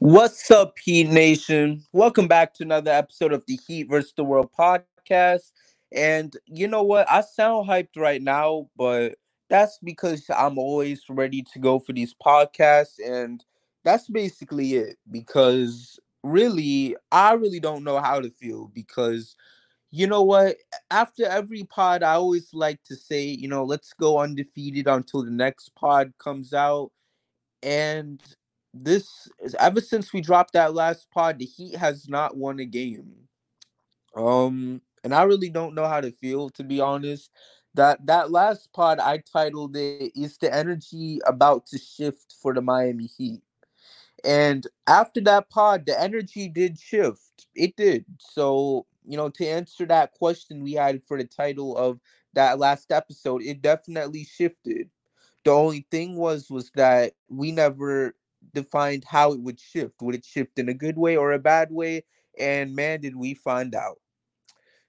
What's up, Heat Nation? Welcome back to another episode of the Heat versus the World podcast. And you know what? I sound hyped right now, but that's because I'm always ready to go for these podcasts. And that's basically it. Because really, I really don't know how to feel. Because you know what? After every pod, I always like to say, you know, let's go undefeated until the next pod comes out. And this is ever since we dropped that last pod, the Heat has not won a game. Um, and I really don't know how to feel to be honest. That that last pod I titled it is the energy about to shift for the Miami Heat?" And after that pod, the energy did shift. It did. So you know, to answer that question we had for the title of that last episode, it definitely shifted. The only thing was was that we never defined how it would shift. Would it shift in a good way or a bad way? And man, did we find out.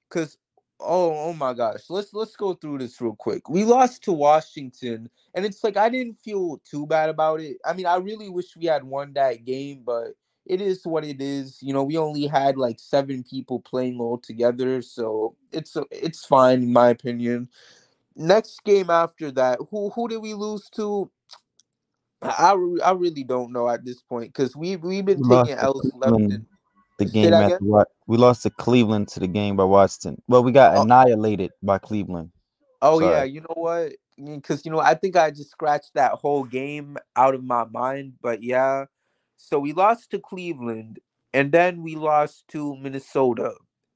Cause oh oh my gosh, let's let's go through this real quick. We lost to Washington, and it's like I didn't feel too bad about it. I mean, I really wish we had won that game, but it is what it is. You know, we only had like seven people playing all together, so it's it's fine in my opinion. Next game after that, who who did we lose to? I, I really don't know at this point because we we've been we taking L's left and the game after what we lost to Cleveland to the game by Washington. Well, we got oh. annihilated by Cleveland. Oh Sorry. yeah, you know what? Because you know, I think I just scratched that whole game out of my mind. But yeah, so we lost to Cleveland, and then we lost to Minnesota.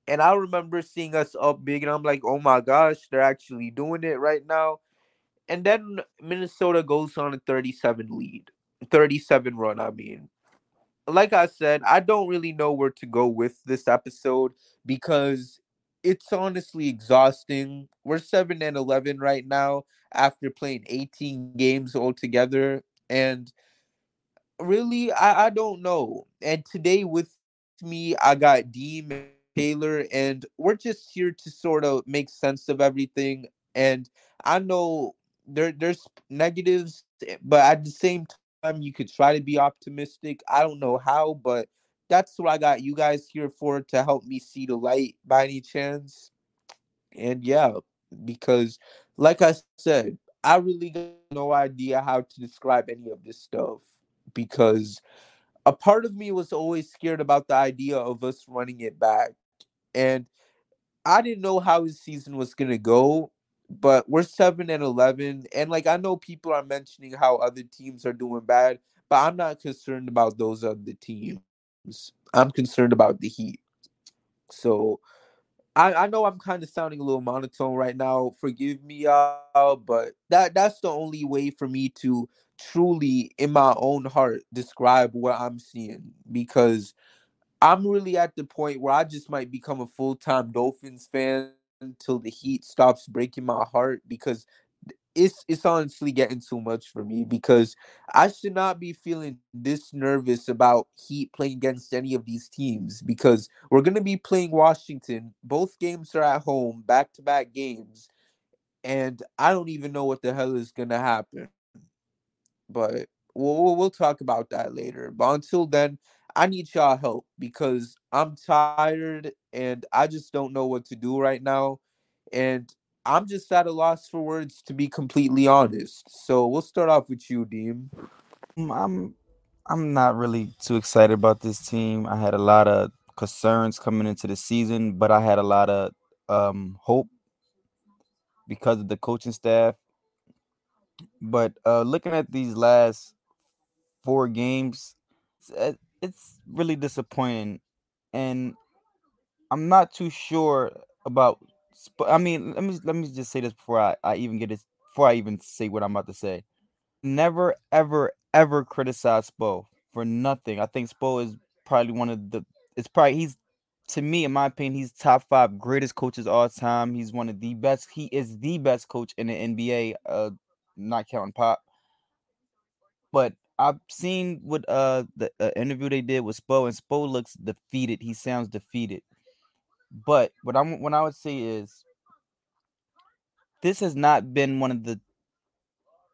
And I remember seeing us up big, and I'm like, oh my gosh, they're actually doing it right now and then Minnesota goes on a 37 lead, 37 run. I mean, like I said, I don't really know where to go with this episode because it's honestly exhausting. We're 7 and 11 right now after playing 18 games altogether. And really, I, I don't know. And today with me, I got Deem Taylor, and we're just here to sort of make sense of everything. And I know there there's negatives, eh, but at the same time, you could try to be optimistic. I don't know how, but that's what I got you guys here for to help me see the light by any chance. And yeah, because like I said, I really got no idea how to describe any of this stuff because a part of me was always scared about the idea of us running it back. And I didn't know how his season was going to go but we're seven and eleven, and like I know people are mentioning how other teams are doing bad, but I'm not concerned about those other teams. I'm concerned about the Heat. So I, I know I'm kind of sounding a little monotone right now. Forgive me, y'all, but that that's the only way for me to truly, in my own heart, describe what I'm seeing because I'm really at the point where I just might become a full time Dolphins fan until the heat stops breaking my heart because it's it's honestly getting too much for me because I should not be feeling this nervous about Heat playing against any of these teams because we're gonna be playing Washington. Both games are at home, back to back games, and I don't even know what the hell is gonna happen. But we'll we'll talk about that later. But until then, I need y'all help because I'm tired and I just don't know what to do right now. And I'm just at a loss for words to be completely honest. So we'll start off with you, Deem. Mm, I'm I'm not really too excited about this team. I had a lot of concerns coming into the season, but I had a lot of um, hope because of the coaching staff. But uh, looking at these last four games, it's really disappointing, and I'm not too sure about. I mean, let me let me just say this before I, I even get this before I even say what I'm about to say. Never, ever, ever criticize Spo for nothing. I think Spo is probably one of the it's probably he's to me, in my opinion, he's top five greatest coaches all time. He's one of the best. He is the best coach in the NBA, uh, not counting Pop. But I've seen what uh the uh, interview they did with Spo, and Spo looks defeated. He sounds defeated. But what I'm what I would say is this has not been one of the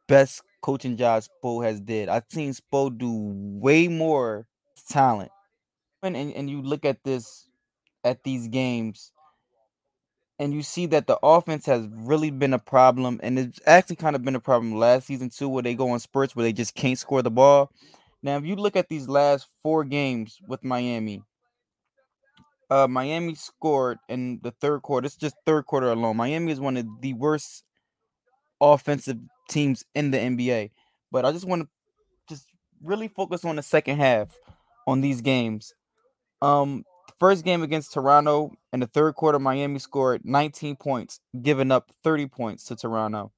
best coaching jobs Spo has did. I've seen Spo do way more talent. And, and, and you look at this at these games and you see that the offense has really been a problem and it's actually kind of been a problem last season too where they go on spurts where they just can't score the ball now if you look at these last four games with miami uh miami scored in the third quarter it's just third quarter alone miami is one of the worst offensive teams in the nba but i just want to just really focus on the second half on these games um First game against Toronto in the third quarter, Miami scored 19 points, giving up 30 points to Toronto.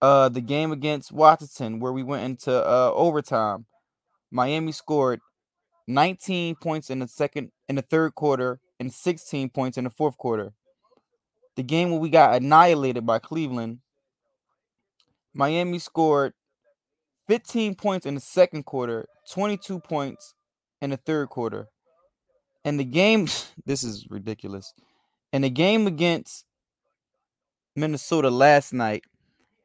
Uh, the game against Washington, where we went into uh, overtime, Miami scored 19 points in the second in the third quarter and 16 points in the fourth quarter. The game where we got annihilated by Cleveland, Miami scored 15 points in the second quarter, 22 points in the third quarter. And the game, this is ridiculous. In the game against Minnesota last night,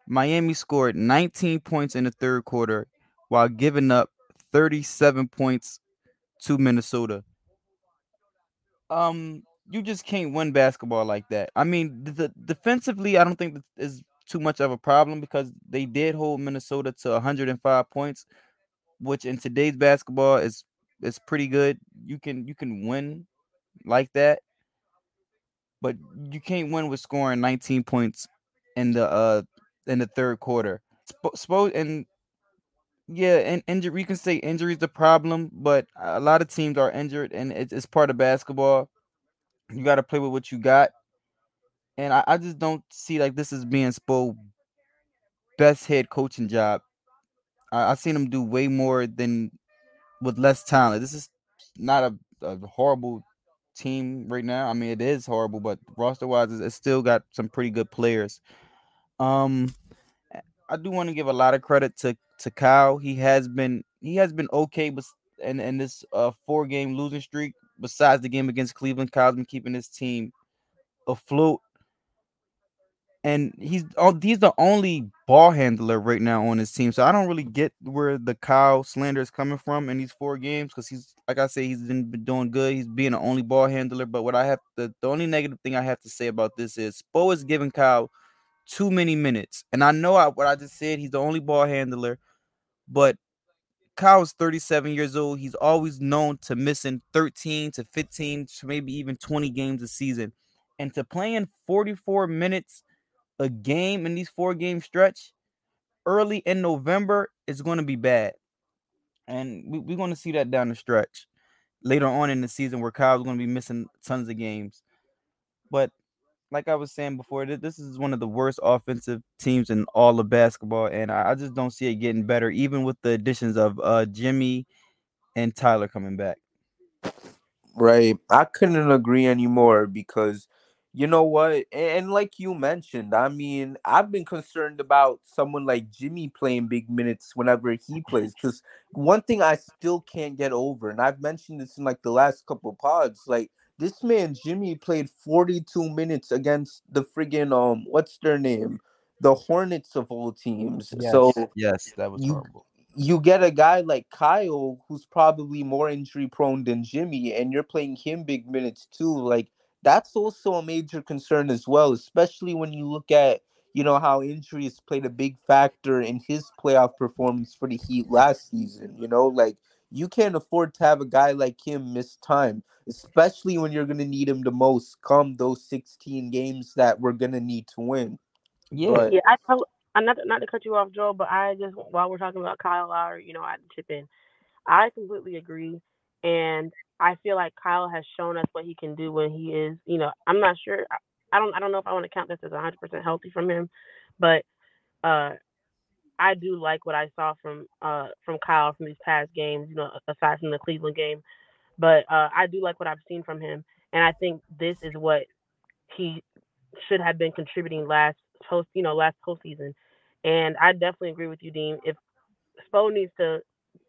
Miami scored 19 points in the third quarter while giving up 37 points to Minnesota. Um, you just can't win basketball like that. I mean, the, defensively, I don't think is too much of a problem because they did hold Minnesota to 105 points, which in today's basketball is is pretty good. You can you can win like that, but you can't win with scoring 19 points in the uh in the third quarter. Suppose and yeah, and injury you can say injury is the problem, but a lot of teams are injured, and it's, it's part of basketball. You got to play with what you got, and I, I just don't see like this is being Spo best head coaching job. I, I seen him do way more than with less talent. This is not a, a horrible team right now. I mean, it is horrible, but roster wise, it's still got some pretty good players. Um, I do want to give a lot of credit to to Kyle. He has been he has been okay, but in in this uh four game losing streak, besides the game against Cleveland, Kyle's been keeping his team afloat and he's oh, he's the only ball handler right now on his team. So I don't really get where the Kyle slander is coming from in these four games because he's like I say, he's been, doing good. He's being the only ball handler. But what I have the, the only negative thing I have to say about this is Spo is giving Kyle too many minutes. And I know I, what I just said, he's the only ball handler, but Kyle's 37 years old. He's always known to missing 13 to 15 to maybe even 20 games a season. And to playing 44 minutes a game in these four game stretch early in November is going to be bad. And we, are going to see that down the stretch later on in the season where Kyle's going to be missing tons of games. But like I was saying before, this is one of the worst offensive teams in all of basketball. And I, just don't see it getting better, even with the additions of uh, Jimmy and Tyler coming back. Right. I couldn't agree anymore because you know what? And, like you mentioned, I mean, I've been concerned about someone like Jimmy playing big minutes whenever he plays. Because one thing I still can't get over, and I've mentioned this in like the last couple pods, like this man Jimmy played 42 minutes against the friggin' um, what's their name? The Hornets of all teams. Yes, so yes, that was you, horrible. You get a guy like Kyle who's probably more injury prone than Jimmy, and you're playing him big minutes too. Like that's also a major concern as well, especially when you look at you know how injuries played a big factor in his playoff performance for the Heat last season. You know, like you can't afford to have a guy like him miss time, especially when you're gonna need him the most come those 16 games that we're gonna need to win. Yeah, but, yeah. I tell, I'm not not to cut you off, Joe, but I just while we're talking about Kyle Lowry, you know, I chip in. I completely agree, and I feel like Kyle has shown us what he can do when he is, you know, I'm not sure. I don't I don't know if I want to count this as 100% healthy from him, but uh I do like what I saw from uh from Kyle from these past games, you know, aside from the Cleveland game. But uh, I do like what I've seen from him, and I think this is what he should have been contributing last post, you know, last postseason. And I definitely agree with you, Dean. If Spo needs to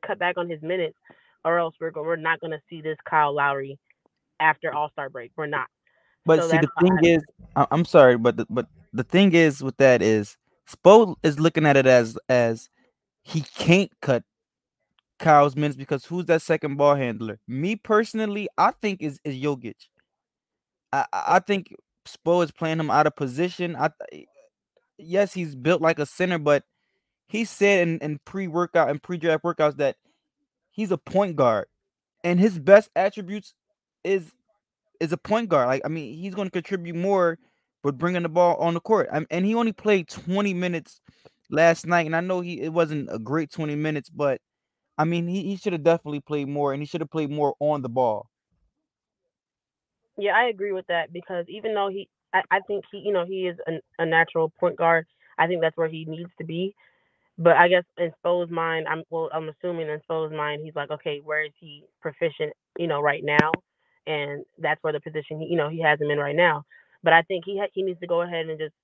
cut back on his minutes, or else we're we're not going to see this Kyle Lowry after All Star break. We're not. But So see, the thing I- is, I'm sorry, but the, but the thing is with that is Spo is looking at it as as he can't cut Kyle's minutes because who's that second ball handler? Me personally, I think is is Jović. I I think Spo is playing him out of position. I eh, yes, he's built like a center, but he said in, in pre-workout and pre-draft workouts that he's a point guard, and his best attributes is is a point guard. Like I mean, he's going to contribute more with bringing the ball on the court. Um, and he only played 20 minutes last night, and I know he it wasn't a great 20 minutes, but I mean, he, he should have definitely played more, and he should have played more on the ball. Yeah, I agree with that because even though he, I, I think he, you know, he is a, a natural point guard. I think that's where he needs to be. But I guess in Spo's mind, I'm well, I'm assuming in Spo's mind, he's like, okay, where is he proficient, you know, right now, and that's where the position he, you know, he has him in right now. But I think he ha- he needs to go ahead and just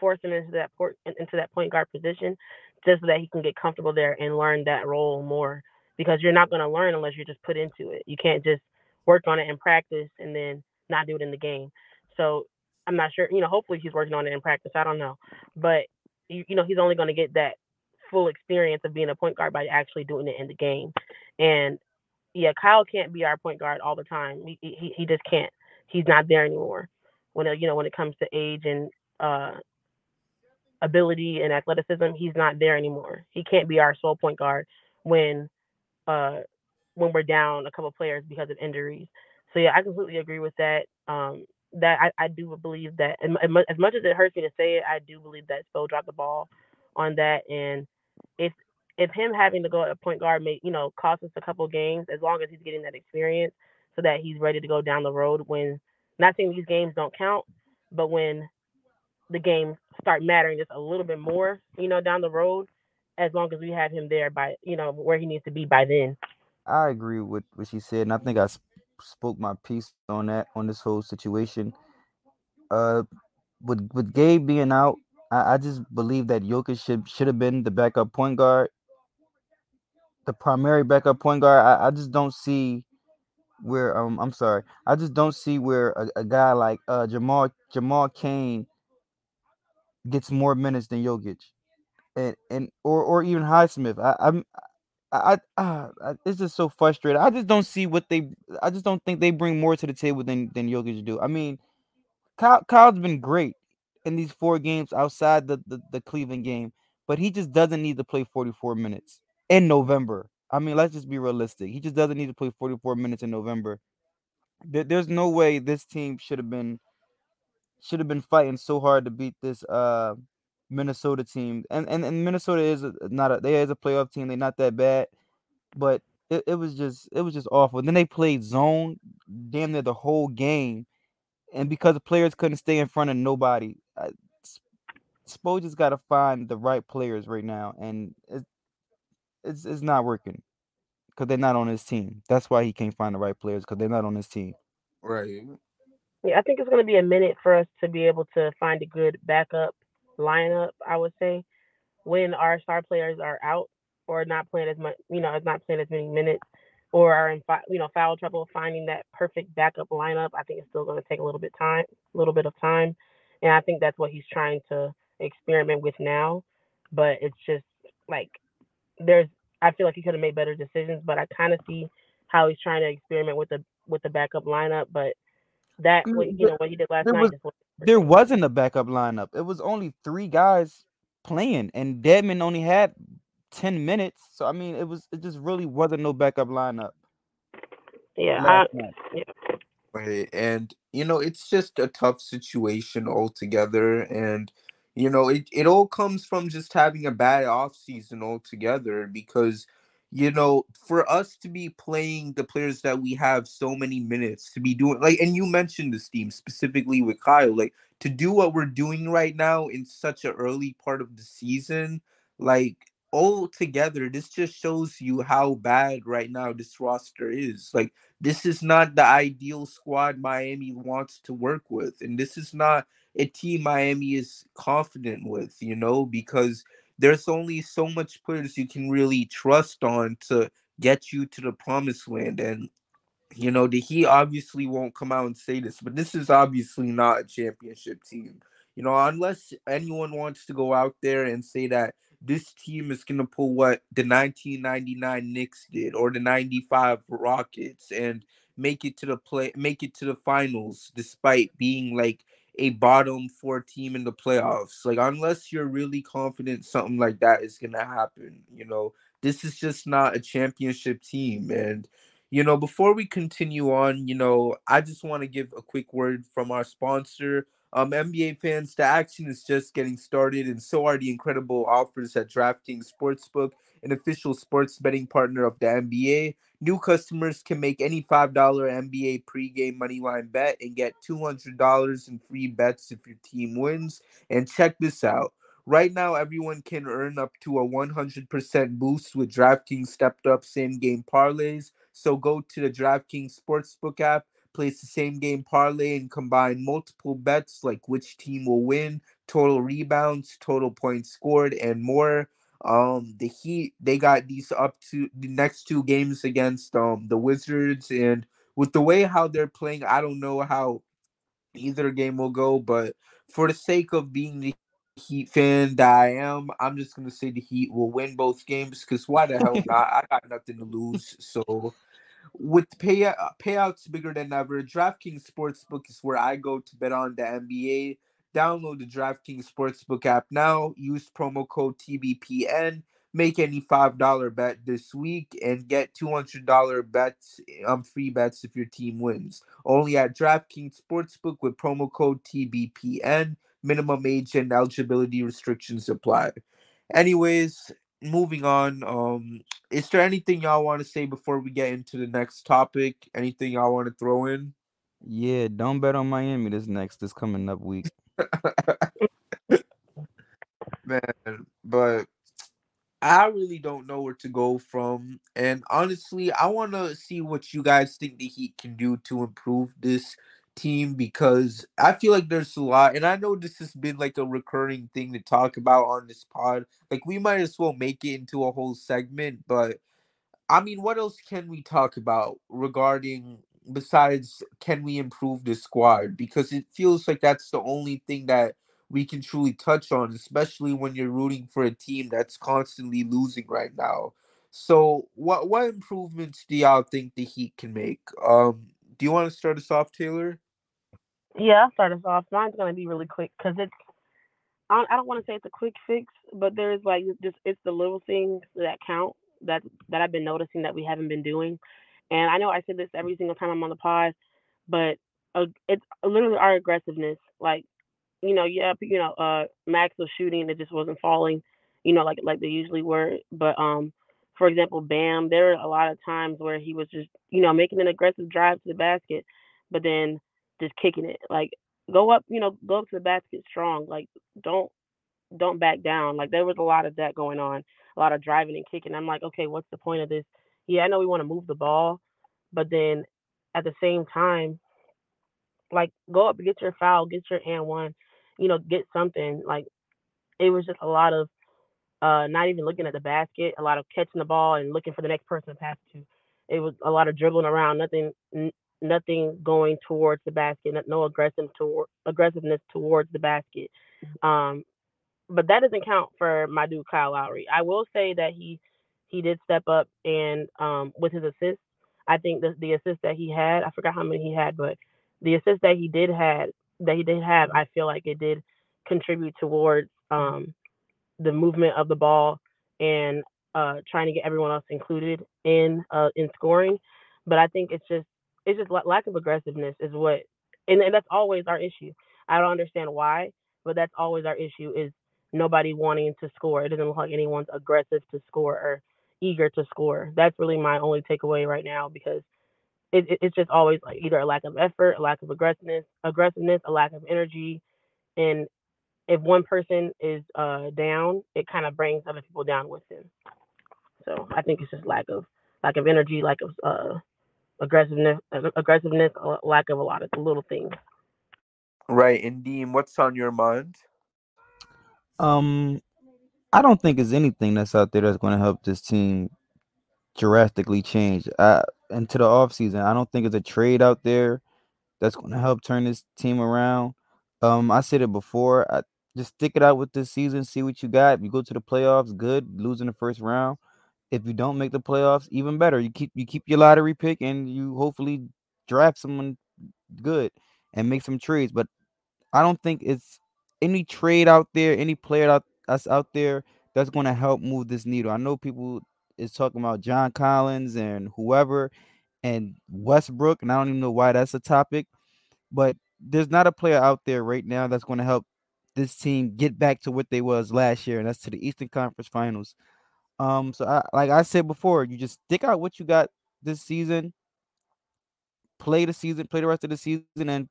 force him into that port into that point guard position, just so that he can get comfortable there and learn that role more. Because you're not going to learn unless you're just put into it. You can't just work on it in practice and then not do it in the game. So I'm not sure. You know, hopefully he's working on it in practice. I don't know, but you, you know, he's only going to get that full experience of being a point guard by actually doing it in the game. And yeah, Kyle can't be our point guard all the time. He he, he just can't. He's not there anymore. When it, you know when it comes to age and uh, ability and athleticism, he's not there anymore. He can't be our sole point guard when uh, when we're down a couple players because of injuries. So yeah, I completely agree with that. Um, that I, I do believe that as much as it hurts me to say it, I do believe that Spo dropped the ball on that. And if if him having to go at a point guard may you know cost us a couple games, as long as he's getting that experience, so that he's ready to go down the road when not saying these games don't count, but when the games start mattering just a little bit more, you know, down the road, as long as we have him there by you know where he needs to be by then. I agree with what she said, and I think I sp- spoke my piece on that on this whole situation. Uh, with with Gabe being out, I, I just believe that Jović should should have been the backup point guard, the primary backup point guard. I, I just don't see where um I'm sorry, I just don't see where a, a guy like uh Jamal Jamal Cain gets more minutes than Jović, and and or or even Highsmith. I, I'm I, I, ah, I it's just so frustrating. I just don't see what they. I just don't think they bring more to the table than than Jović do. I mean, Kyle, Kyle's been great in these four games outside the, the the Cleveland game, but he just doesn't need to play 44 minutes in November. I mean, let's just be realistic. He just doesn't need to play 44 minutes in November. There, there's no way this team should have been should have been fighting so hard to beat this uh Minnesota team. And and, and Minnesota is not a they is a playoff team. They're not that bad, but it, it was just it was just awful. Then they played zone damn near the whole game, and because the players couldn't stay in front of nobody, I, Spo just got to find the right players right now, and it, it's it's not working because they're not on his team. That's why he can't find the right players because they're not on his team. Right. Yeah, I think it's going to be a minute for us to be able to find a good backup lineup. I would say when our star players are out or not playing as much, you know, not playing as many minutes, or are in fi- you know foul trouble, finding that perfect backup lineup. I think it's still going to take a little bit time, a little bit of time, and I think that's what he's trying to experiment with now. But it's just like there's, I feel like he could have made better decisions, but I kind of see how he's trying to experiment with the with the backup lineup, but. That I mean, what mm, you know what he did last there night was- wasn't There wasn't a backup lineup. It was only three guys playing, and Dedmon only had ten minutes. So I mean, it was it just really wasn't no backup lineup. Yeah, I, last night. Right. And, you know, it's just a tough situation altogether. And, you know, it, it all comes from just having a bad off season altogether because, you know, for us to be playing the players that we have so many minutes to be doing like and you mentioned this team specifically with Kyle, like to do what we're doing right now in such an early part of the season, like all together, this just shows you how bad right now this roster is. Like, this is not the ideal squad Miami wants to work with. And this is not a team Miami is confident with, you know, because there's only so much players you can really trust on to get you to the promised land. And you know, the Heat obviously won't come out and say this, but this is obviously not a championship team. You know, unless anyone wants to go out there and say that this team is going to pull what the 1999 Knicks did or the 95 Rockets and make it to the play make it to the finals despite being like a bottom four team in the playoffs. Like unless you're really confident something like that is to happen, you know, this is just not a championship team and you know, before we continue on, you know, I just want to give a quick word from our sponsor. Um, NBA fans, the action is just getting started, and so are the incredible offers at DraftKings Sportsbook, an official sports betting partner of the NBA. New customers can make any $5 NBA pregame moneyline bet and get $200 in free bets if your team wins. And check this out Right now, everyone can earn up to a 100% boost with DraftKings stepped up same game parlays. So go to the DraftKings Sportsbook app, place the same game parlay, and combine multiple bets like which team will win, total rebounds, total points scored, and more. Um, the Heat they got these up to the next two games against um the Wizards, and with the way how they're playing, I don't know how either game will go, but for the sake of being the Heat fan that I am, I'm just gonna say the Heat will win both games because why the hell not? I got nothing to lose. So with pay payouts bigger than ever, DraftKings Sportsbook is where I go to bet on the NBA. Download the DraftKings Sportsbook app now. Use promo code TBPN. Make any five dollar bet this week and get two hundred dollar bets um free bets if your team wins. Only at DraftKings Sportsbook with promo code TBPN minimum age and eligibility restrictions apply. Anyways, moving on. Um, is there anything y'all want to say before we get into the next topic? Anything y'all want to throw in? Yeah, don't bet on Miami this next this coming up week. Man, but I really don't know where to go from. And honestly, I want to see what you guys think the Heat can do to improve this team because I feel like there's a lot, and I know this has been like a recurring thing to talk about on this pod. Like we might as well make it into a whole segment, but I mean, what else can we talk about regarding besides can we improve the squad? Because it feels like that's the only thing that we can truly touch on, especially when you're rooting for a team that's constantly losing right now. So, what what improvements do y'all think the Heat can make? Um, do you want to start us off, Taylor? Yeah, I'll start us off. Mine's gonna be really quick because it's I don't, don't want to say it's a quick fix, but there's like just it's the little things that count that that I've been noticing that we haven't been doing. And I know I say this every single time I'm on the pod, but uh, it's literally our aggressiveness. Like, you know, yeah, you know, uh, Max was shooting, it just wasn't falling, you know, like like they usually were. But um, for example, Bam, there were a lot of times where he was just, you know, making an aggressive drive to the basket, but then just kicking it. Like go up, you know, go up to the basket strong. Like don't don't back down. Like there was a lot of that going on, a lot of driving and kicking. I'm like, okay, what's the point of this? Yeah, I know we want to move the ball, but then at the same time, like go up, get your foul, get your and one, you know, get something. Like it was just a lot of uh not even looking at the basket, a lot of catching the ball and looking for the next person to pass to. It was a lot of dribbling around, nothing nothing going towards the basket, no aggressive toward, aggressiveness towards the basket. Mm-hmm. Um, but that doesn't count for my dude Kyle Lowry. I will say that he he did step up and um, with his assists. I think the the assist that he had, I forgot how many he had, but the assist that he did had that he did have, I feel like it did contribute towards um, the movement of the ball and uh, trying to get everyone else included in uh, in scoring. But I think it's just it's just lack of aggressiveness is what, and, and that's always our issue. I don't understand why, but that's always our issue is nobody wanting to score. It doesn't look like anyone's aggressive to score or eager to score. That's really my only takeaway right now because it, it, it's just always like either a lack of effort, a lack of aggressiveness, aggressiveness, a lack of energy, and if one person is uh down, it kind of brings other people down with them. So I think it's just lack of lack of energy, lack of uh aggressiveness, aggressiveness, lack of a lot of little things. Right, and Dean, what's on your mind? Um, I don't think there's anything that's out there that's going to help this team drastically change uh, into the offseason. I don't think there's a trade out there that's going to help turn this team around. Um, I said it before. I just stick it out with this season, see what you got. If you go to the playoffs, good. Losing the first round. If you don't make the playoffs, even better. You keep you keep your lottery pick and you hopefully draft someone good and make some trades. But I don't think it's any trade out there, any player out that's out there that's going to help move this needle. I know people is talking about John Collins and whoever and Westbrook, and I don't even know why that's a topic, but there's not a player out there right now that's going to help this team get back to what they was last year, and that's to the Eastern Conference Finals. Um, so I, like I said before, you just stick out what you got this season, play the season, play the rest of the season, and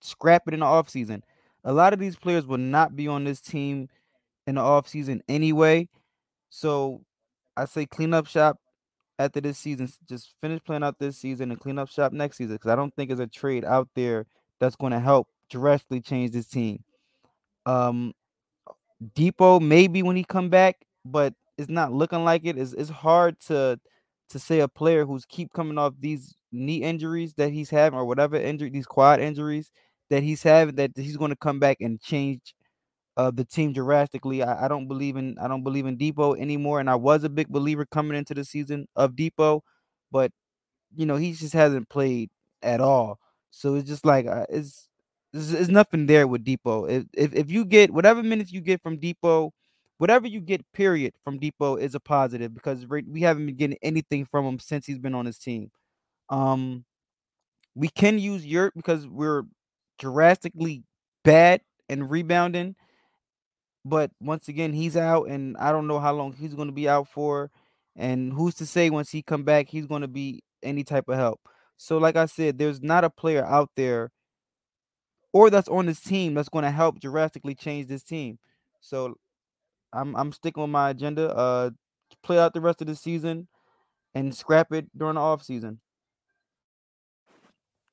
scrap it in the off season. A lot of these players will not be on this team in the off season anyway. So I say clean up shop after this season. Just finish playing out this season and clean up shop next season because I don't think there's a trade out there that's going to help drastically change this team. Um, Dipo maybe when he come back, but it's not looking like it. It's, it's hard to to say a player who's keep coming off these knee injuries that he's having or whatever injury, these quad injuries that he's having, that he's going to come back and change uh, the team drastically. I, I, don't believe in I don't believe in Dipo anymore, and I was a big believer coming into the season of Dipo, but you know he just hasn't played at all. So it's just like uh, it's, it's nothing there with Dipo. If, if if you get whatever minutes you get from Dipo, whatever you get, period, from Dipo is a positive because we haven't been getting anything from him since he's been on his team. Um, we can use Yurt because we're drastically bad and rebounding but once again, he's out, and I don't know how long he's going to be out for. And who's to say once he come back, he's going to be any type of help. So, like I said, there's not a player out there or that's on this team that's going to help drastically change this team. So, I'm I'm sticking with my agenda. Uh, play out the rest of the season and scrap it during the off season.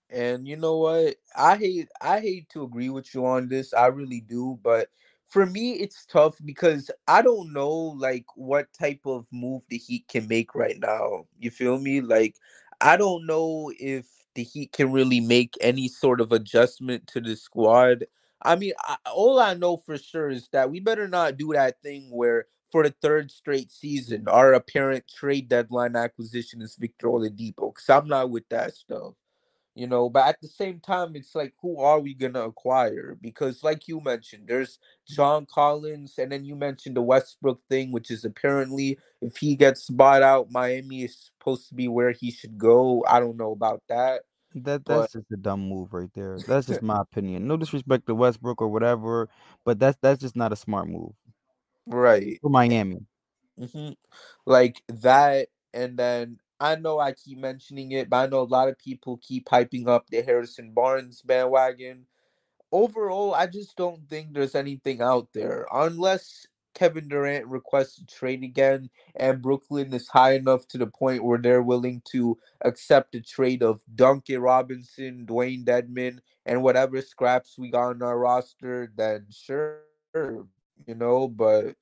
And you know what? I hate I hate to agree with you on this. I really do, but for me it's tough because I don't know like what type of move the Heat can make right now. You feel me? Like I don't know if the Heat can really make any sort of adjustment to the squad. I mean, I, all I know for sure is that we better not do that thing where for the third straight season our apparent trade deadline acquisition is Victor Oladipo because I'm not with that stuff you know? But at the same time it's like who are we gonna acquire? Because like you mentioned there's john collins and then you mentioned the westbrook thing which is apparently if he gets bought out miami is supposed to be where he should go. I don't know about that that that's but... just a dumb move right there. That's just my opinion. No disrespect to westbrook or whatever but that's that's just not a smart move. Right. For miami. Mm-hmm. like that and then I know I keep mentioning it, but I know a lot of people keep hyping up the Harrison Barnes bandwagon. Overall, I just don't think there's anything out there unless Kevin Durant requests a trade again and Brooklyn is high enough to the point where they're willing to accept a trade of Duncan Robinson, Dewayne Dedmon, and whatever scraps we got on our roster, then sure, you know, but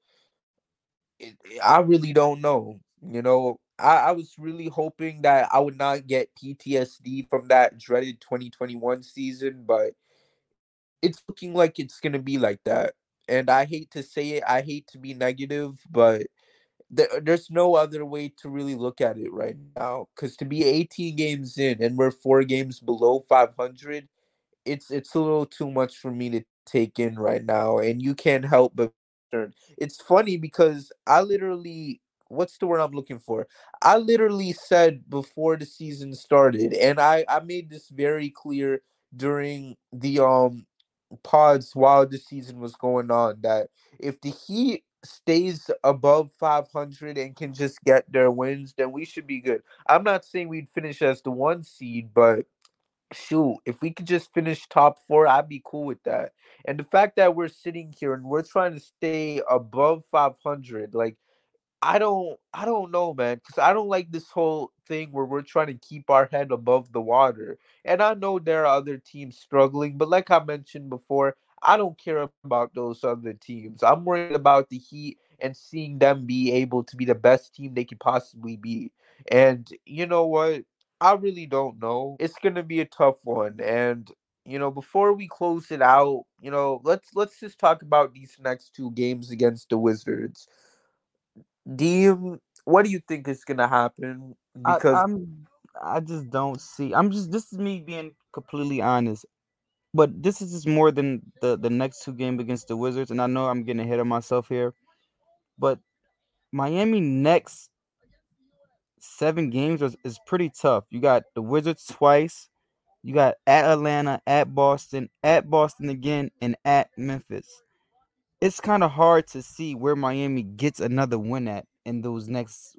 it, I really don't know. You know, I, I was really hoping that I would not get PTSD from that dreaded 2021 season, but it's looking like it's gonna be like that. And I hate to say it, I hate to be negative, but th- there's no other way to really look at it right now. Because to be 18 games in and we're four games below 500, it's it's a little too much for me to take in right now. And you can't help but it's funny because I literally what's the word I'm looking for? I literally said before the season started, and I I made this very clear during the um pods while the season was going on that if the Heat stays above 500 and can just get their wins, then we should be good. I'm not saying we'd finish as the one seed, but shoot, if we could just finish top four, I'd be cool with that. And the fact that we're sitting here and we're trying to stay above 500, like I don't I don't know, man, because I don't like this whole thing where we're trying to keep our head above the water. And I know there are other teams struggling, but like I mentioned before, I don't care about those other teams. I'm worried about the Heat and seeing them be able to be the best team they could possibly be. And you know what? I really don't know. It's gonna be a tough one. And you know, before we close it out, you know, let's let's just talk about these next two games against the Wizards. Do what do you think is gonna happen? Because I'm I just don't see. I'm just this is me being completely honest. But this is just more than the the next two game against the Wizards, and I know I'm getting ahead of myself here. But Miami next seven games is, is pretty tough. You got the Wizards twice, you got at Atlanta, at Boston, at Boston again, and at Memphis. It's kind of hard to see where Miami gets another win at in those next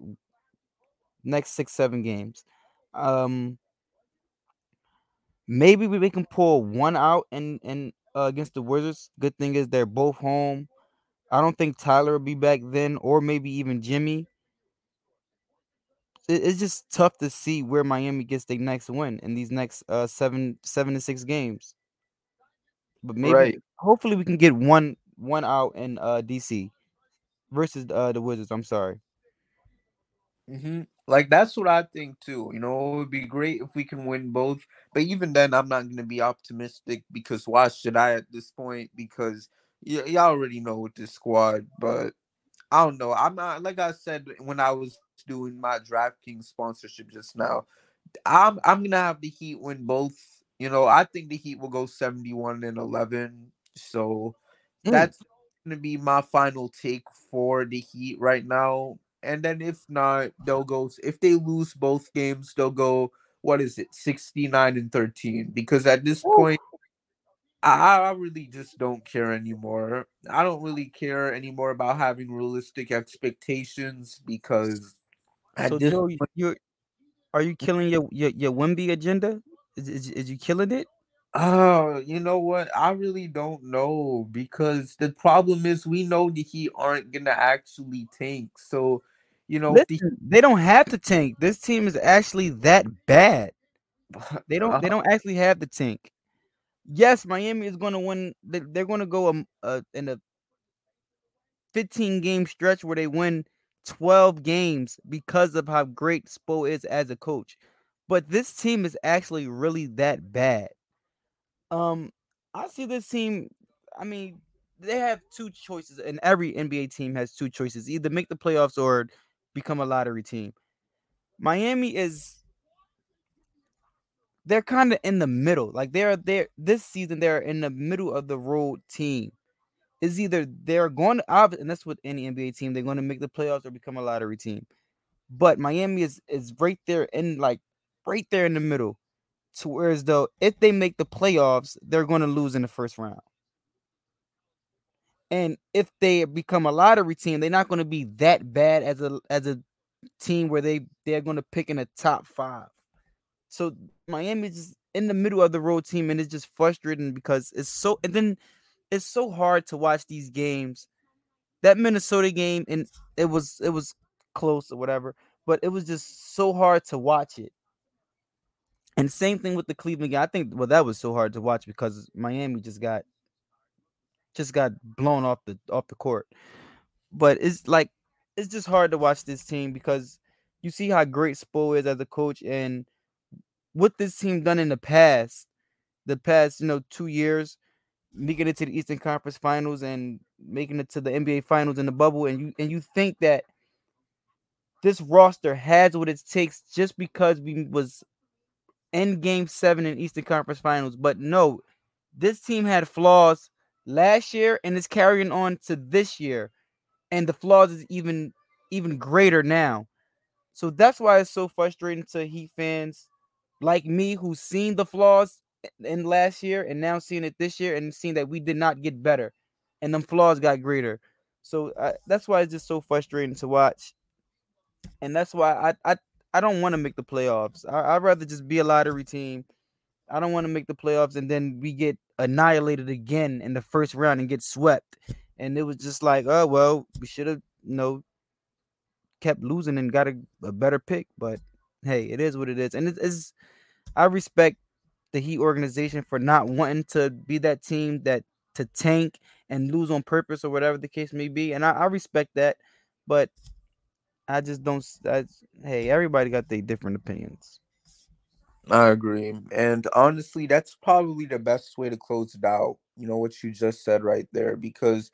next six seven games. Um, maybe we, we can pull one out and and uh, against the Wizards. Good thing is they're both home. I don't think Tyler will be back then, or maybe even Jimmy. It- it's just tough to see where Miami gets their next win in these next uh seven seven to six games. But maybe right. hopefully we can get one one out in uh DC versus uh the Wizards. I'm sorry. hmm Like that's what I think too. You know, it would be great if we can win both. But even then, I'm not gonna be optimistic because why should I at this point? Because y- y'all already know with this squad. But I don't know. I'm not like I said when I was doing my DraftKings sponsorship just now. I'm I'm gonna have the Heat win both. You know, I think the Heat will go 71 and 11. So Mm. that's gonna be my final take for the Heat right now. And then if not, they'll go. If they lose both games, they'll go. What is it, 69 and 13? Because at this Woo. point, I, I really just don't care anymore. I don't really care anymore about having realistic expectations because at So this Joe, you you- are you killing your your your Wemby agenda? Is, is is you killing it? Oh, you know what? I really don't know because the problem is we know the Heat aren't gonna actually tank. So, you know, if the they don't have to tank. This team is actually that bad. They don't. They uh, don't actually have the tank. Yes, Miami is going to win. they- They're going to go um, uh, in a 15 game stretch where they win 12 games because of how great Spo is as a coach. But this team is actually really that bad. Um, I see this team. I mean, they have two choices, and every NBA team has two choices: either make the playoffs or become a lottery team. Miami is they're kind of in the middle. Like they're there this season, they're in the middle of the road team. Is either they're going to and that's with any NBA team, they're going to make the playoffs or become a lottery team. But Miami is is right there in like right there in the middle. To whereas though if they make the playoffs, they're going to lose in the first round. And if they become a lottery team, they're not going to be that bad as a as a team where they they're going to pick in the top five. So Miami's just in the middle of the road team, and it's just frustrating because it's so and then it's so hard to watch these games. That Minnesota game, and it was it was close or whatever, but it was just so hard to watch it. And same thing with the Cleveland game. I think well that was so hard to watch because Miami just got just got blown off the off the court. But it's like it's just hard to watch this team because you see how great Spo is as a coach and what this team done in the past, the past, you know, two years, making it to the Eastern Conference Finals and making it to the NBA Finals in the bubble, and you and you think that this roster has what it takes just because we was in Game Seven in Eastern Conference Finals, but no, this team had flaws last year and it's carrying on to this year, and the flaws is even even greater now. So that's why it's so frustrating to Heat fans like me who's seen the flaws in last year and now seeing it this year and seeing that we did not get better and them flaws got greater. So uh, that's why it's just so frustrating to watch. And that's why I I, I don't want to make the playoffs. I, I'd rather just be a lottery team I don't want to make the playoffs and then we get annihilated again in the first round and get swept. And it was just like, oh well, we should have you know kept losing and got a, a, better pick. But hey, it is what it is. And it is I respect the Heat organization for not wanting to be that team that to tank and lose on purpose or whatever the case may be. And I, I respect that. But I just don't. Hey, everybody got their different opinions. I agree. And honestly, that's probably the best way to close it out. You know what you just said right there, because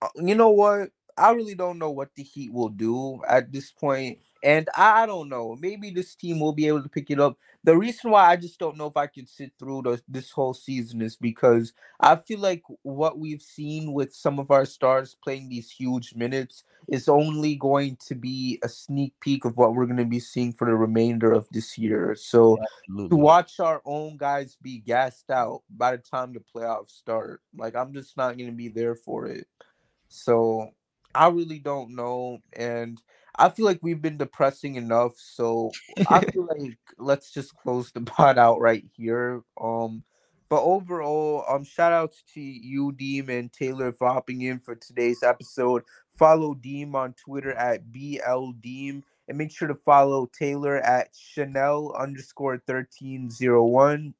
uh, you know what? I really don't know what the Heat will do at this point. And I don't know. Maybe this team will be able to pick it up. The reason why I just don't know if I can sit through the, this whole season is because I feel like what we've seen with some of our stars playing these huge minutes is only going to be a sneak peek of what we're going to be seeing for the remainder of this year. So Absolutely. to watch our own guys be gassed out by the time the playoffs start, like I'm just not going to be there for it. So I really don't know. And I feel like we've been depressing enough. So I feel like let's just close the pod out right here. Um but overall, um, shout outs to you, Deem and Taylor for hopping in for today's episode. Follow Deem on Twitter at BLDeem and make sure to follow Taylor at Chanel underscore 1301.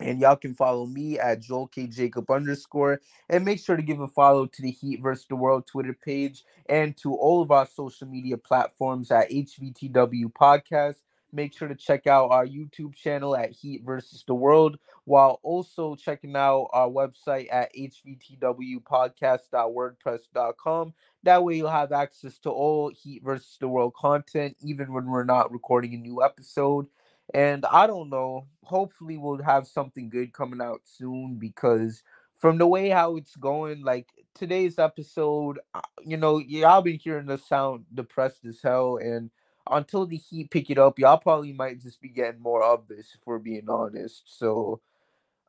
And y'all can follow me at Joel K. Jacob underscore. And make sure to give a follow to the Heat vs. the World Twitter page and to all of our social media platforms at HVTW Podcast. Make sure to check out our YouTube channel at Heat versus the World, while also checking out our website at hvtwpodcast.wordpress.com. That way, you'll have access to all Heat versus the World content, even when we're not recording a new episode. And I don't know. Hopefully, we'll have something good coming out soon because from the way how it's going, like today's episode, uh, you know, y'all been hearing the sound depressed as hell. And until the Heat pick it up, y'all probably might just be getting more of this, if we're being honest. So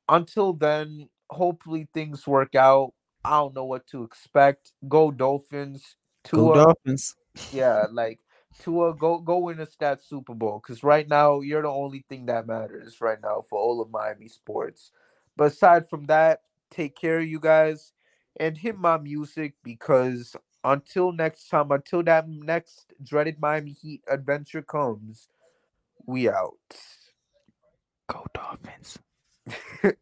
until then, hopefully things work out. I don't know what to expect. Go Dolphins. Tua, Go Dolphins. Yeah, like Tua, go go win us that Super Bowl because right now you're the only thing that matters right now for all of Miami sports. But aside from that, take care, of you guys, and hit my music because until next time, until that next dreaded Miami Heat adventure comes, we out. Go Dolphins.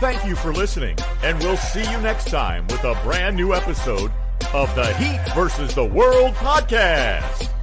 Thank you for listening, and we'll see you next time with a brand new episode of the Heat versus the World podcast.